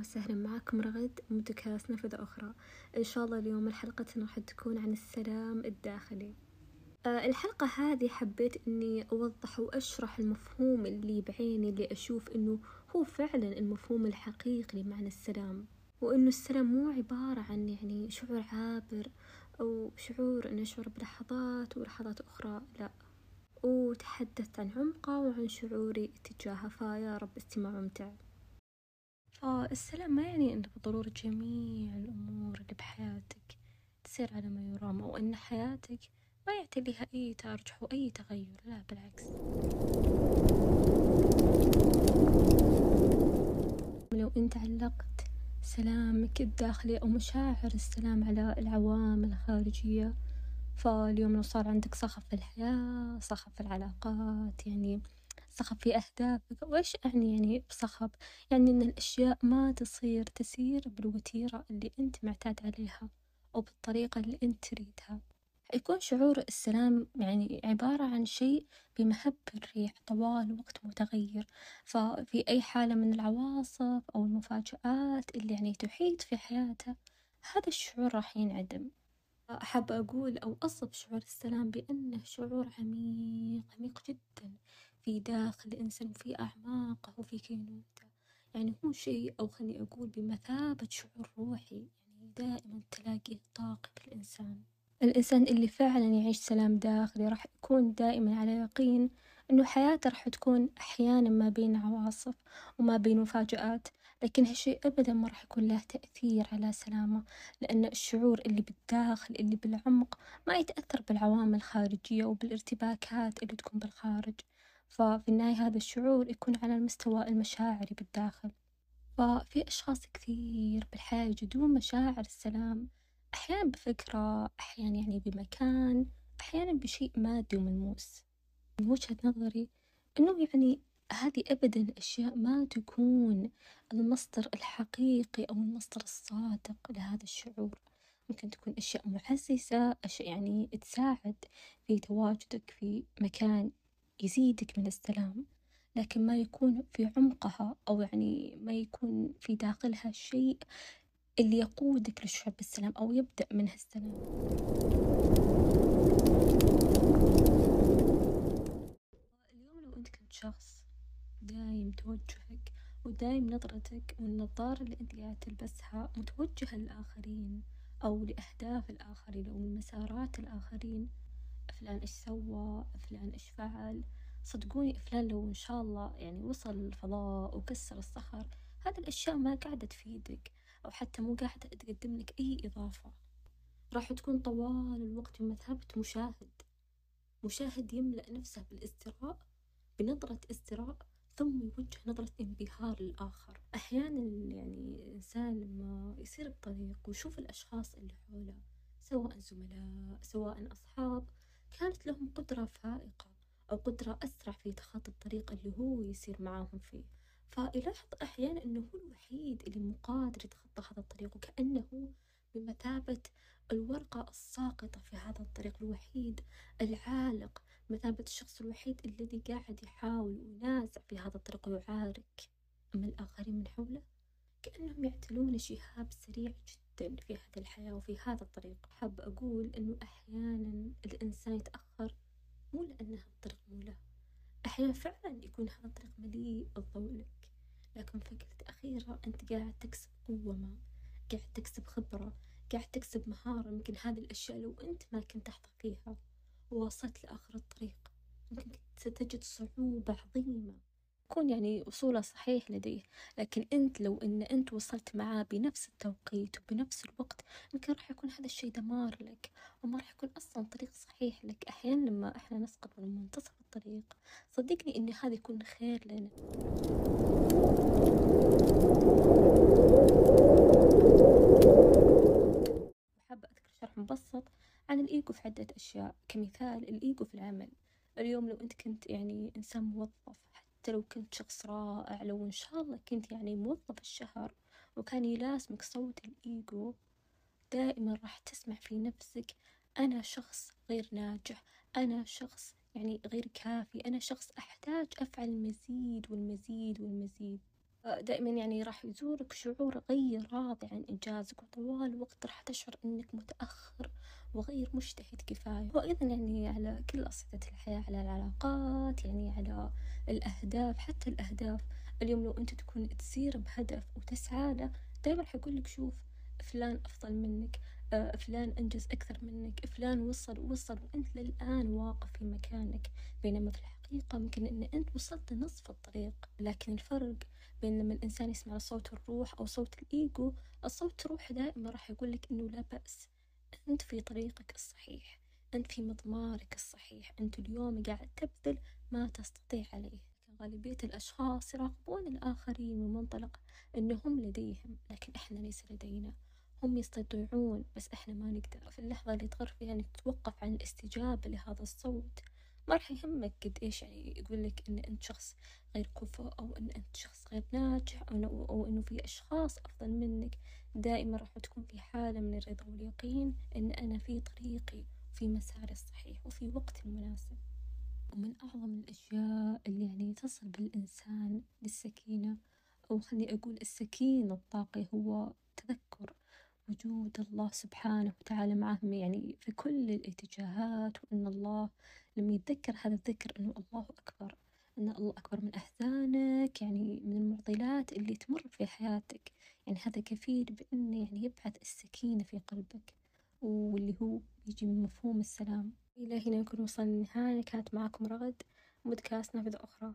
وسهلا معكم رغد بودكاست نافذة أخرى. إن شاء الله اليوم حلقتنا راح تكون عن السلام الداخلي. آه، الحلقة هذه حبيت إني أوضح وأشرح المفهوم اللي بعيني اللي أشوف إنه هو فعلا المفهوم الحقيقي لمعنى السلام. وإنه السلام مو عبارة عن يعني شعور عابر أو شعور نشعر بلحظات ولحظات أخرى لا. وتحدثت عن عمقه وعن شعوري تجاهه فيا رب استماع ممتع. فالسلام ما يعني أنه بالضرورة جميع الأمور اللي بحياتك تصير على ما يرام أو أن حياتك ما يعتليها أي ترجح وأي تغير. لا بالعكس. لو أنت علقت سلامك الداخلي أو مشاعر السلام على العوامل الخارجية فاليوم لو صار عندك صخب في الحياة صخب في العلاقات يعني صخب في أهدافك وإيش أعني يعني بصخب؟ يعني إن الأشياء ما تصير تسير بالوتيرة اللي أنت معتاد عليها أو بالطريقة اللي أنت تريدها. يكون شعور السلام يعني عبارة عن شيء بمهب الريح طوال وقت متغير. ففي أي حالة من العواصف أو المفاجآت اللي يعني تحيط في حياته هذا الشعور راح ينعدم. أحب أقول أو أصف شعور السلام بأنه شعور عميق عميق جدا. في داخل الإنسان وفي أعماقه وفي كينونته. يعني هو شيء أو خليني أقول بمثابة شعور روحي يعني دائما تلاقيه طاقة الإنسان. الإنسان اللي فعلا يعيش سلام داخلي راح يكون دائما على يقين إنه حياته راح تكون أحيانا ما بين عواصف وما بين مفاجآت لكن هالشي أبدا ما راح يكون له تأثير على سلامه لأن الشعور اللي بالداخل اللي بالعمق ما يتأثر بالعوامل الخارجية وبالارتباكات اللي تكون بالخارج. ففي النهاية هذا الشعور يكون على المستوى المشاعري بالداخل. ففي أشخاص كثير بالحياة يجدون مشاعر السلام أحيانا بفكرة أحيانا يعني بمكان أحيانا بشيء مادي وملموس. من وجهة نظري إنه يعني هذه أبدا أشياء ما تكون المصدر الحقيقي أو المصدر الصادق لهذا الشعور. ممكن تكون أشياء معززة أشياء يعني تساعد في تواجدك في مكان يزيدك من السلام لكن ما يكون في عمقها أو يعني ما يكون في داخلها شيء اللي يقودك للشعور بالسلام أو يبدأ منها السلام. اليوم لو أنت كنت شخص دايم توجهك ودايم نظرتك والنظارة اللي أنت قاعد تلبسها متوجهة للآخرين أو لأهداف الآخرين أو مسارات الآخرين فلان إيش سوى فلان إيش فعل. صدقوني فلان لو إن شاء الله يعني وصل الفضاء وكسر الصخر هذه الأشياء ما قاعدة تفيدك أو حتى مو قاعدة تقدم لك أي إضافة. راح تكون طوال الوقت بمثابة مشاهد. مشاهد يملأ نفسه بالازدراء بنظرة ازدراء ثم يوجه نظرة انبهار للآخر. أحيانا يعني الإنسان لما يصير بطريق ويشوف الأشخاص اللي حوله سواء زملاء سواء أصحاب كانت لهم قدرة فائقة أو قدرة أسرع في تخطي الطريق اللي هو يصير معاهم فيه. فيلاحظ أحيانا أنه هو الوحيد اللي مو قادر يتخطى هذا الطريق وكأنه بمثابة الورقة الساقطة في هذا الطريق الوحيد العالق مثابة الشخص الوحيد الذي قاعد يحاول وينازع في هذا الطريق ويعارك. أما الآخرين من حوله كأنهم يعتلون شهاب سريع جدا. في هذه الحياة وفي هذا الطريق. حاب أقول أنه أحيانا الإنسان يتأخر مو لأنها الطريق مو له أحيانا فعلا يكون هذا الطريق مليء بالضوء لك. لكن فكرة أخيرة أنت قاعد تكسب قوة ما قاعد تكسب خبرة قاعد تكسب مهارة. يمكن هذه الأشياء لو أنت ما كنت تحظى فيها ووصلت لآخر الطريق ممكن ستجد صعوبة عظيمة. يكون يعني وصوله صحيح لديه لكن أنت لو أن أنت وصلت معاه بنفس التوقيت وبنفس الوقت يمكن راح يكون هذا الشيء دمار لك وما راح يكون أصلا طريق صحيح لك. أحيانا لما إحنا نسقط من منتصف الطريق صدقني إن هذا يكون خير لنا. وحابة أذكر شرح مبسط عن الإيجو في عدة أشياء كمثال الإيجو في العمل. اليوم لو أنت كنت يعني إنسان موظف حتى لو كنت شخص رائع لو إن شاء الله كنت يعني موظف الشهر وكان يلازمك صوت الإيجو دائما راح تسمع في نفسك أنا شخص غير ناجح أنا شخص يعني غير كافي أنا شخص أحتاج أفعل المزيد والمزيد والمزيد. دائمًا يعني راح يزورك شعور غير راضي عن إنجازك وطوال الوقت راح تشعر إنك متأخر وغير مجتهد كفاية، وأيضًا يعني على كل أصعدة الحياة على العلاقات يعني على الأهداف حتى الأهداف. اليوم لو أنت تكون تسير بهدف وتسعى له دايمًا راح يقولك شوف فلان أفضل منك فلان أنجز أكثر منك فلان وصل ووصل وأنت للآن واقف في مكانك، بينما في الحقيقة ممكن إن أنت وصلت لنصف الطريق، لكن الفرق بين لما الإنسان يسمع لصوت الروح أو صوت الإيجو، الصوت الروح دائمًا راح يقولك إنه لا بأس. أنت في طريقك الصحيح، أنت في مضمارك الصحيح، أنت اليوم قاعد تبذل ما تستطيع عليه، غالبية الأشخاص يراقبون الآخرين من منطلق إنه هم لديهم لكن إحنا ليس لدينا، هم يستطيعون بس إحنا ما نقدر، في اللحظة اللي تقرر فيها إنك تتوقف عن الاستجابة لهذا الصوت ما راح يهمك قد إيش يعني يقولك إن أنت شخص غير كفء أو إن أنت شخص غير ناجح أو أو إنه في أشخاص أفضل منك، دائمًا راح تكون في حالة من الرضا واليقين إن أنا في طريقي وفي مساري الصحيح وفي وقتي المناسب، ومن أعظم الأشياء اللي يعني تصل بالإنسان للسكينة أو خلني أقول السكين الطاقي هو تذكر وجود الله سبحانه وتعالى معه يعني في كل الاتجاهات، وإن الله لما يتذكر هذا الذكر إنه الله أكبر إن الله أكبر من أحزانك يعني من المعضلات اللي تمر في حياتك، يعني هذا كفيل بإنه يعني يبعث السكينة في قلبك، واللي هو يجي من مفهوم السلام، إلى هنا نكون وصلنا للنهاية. كانت معاكم رغد بودكاست نافذة أخرى.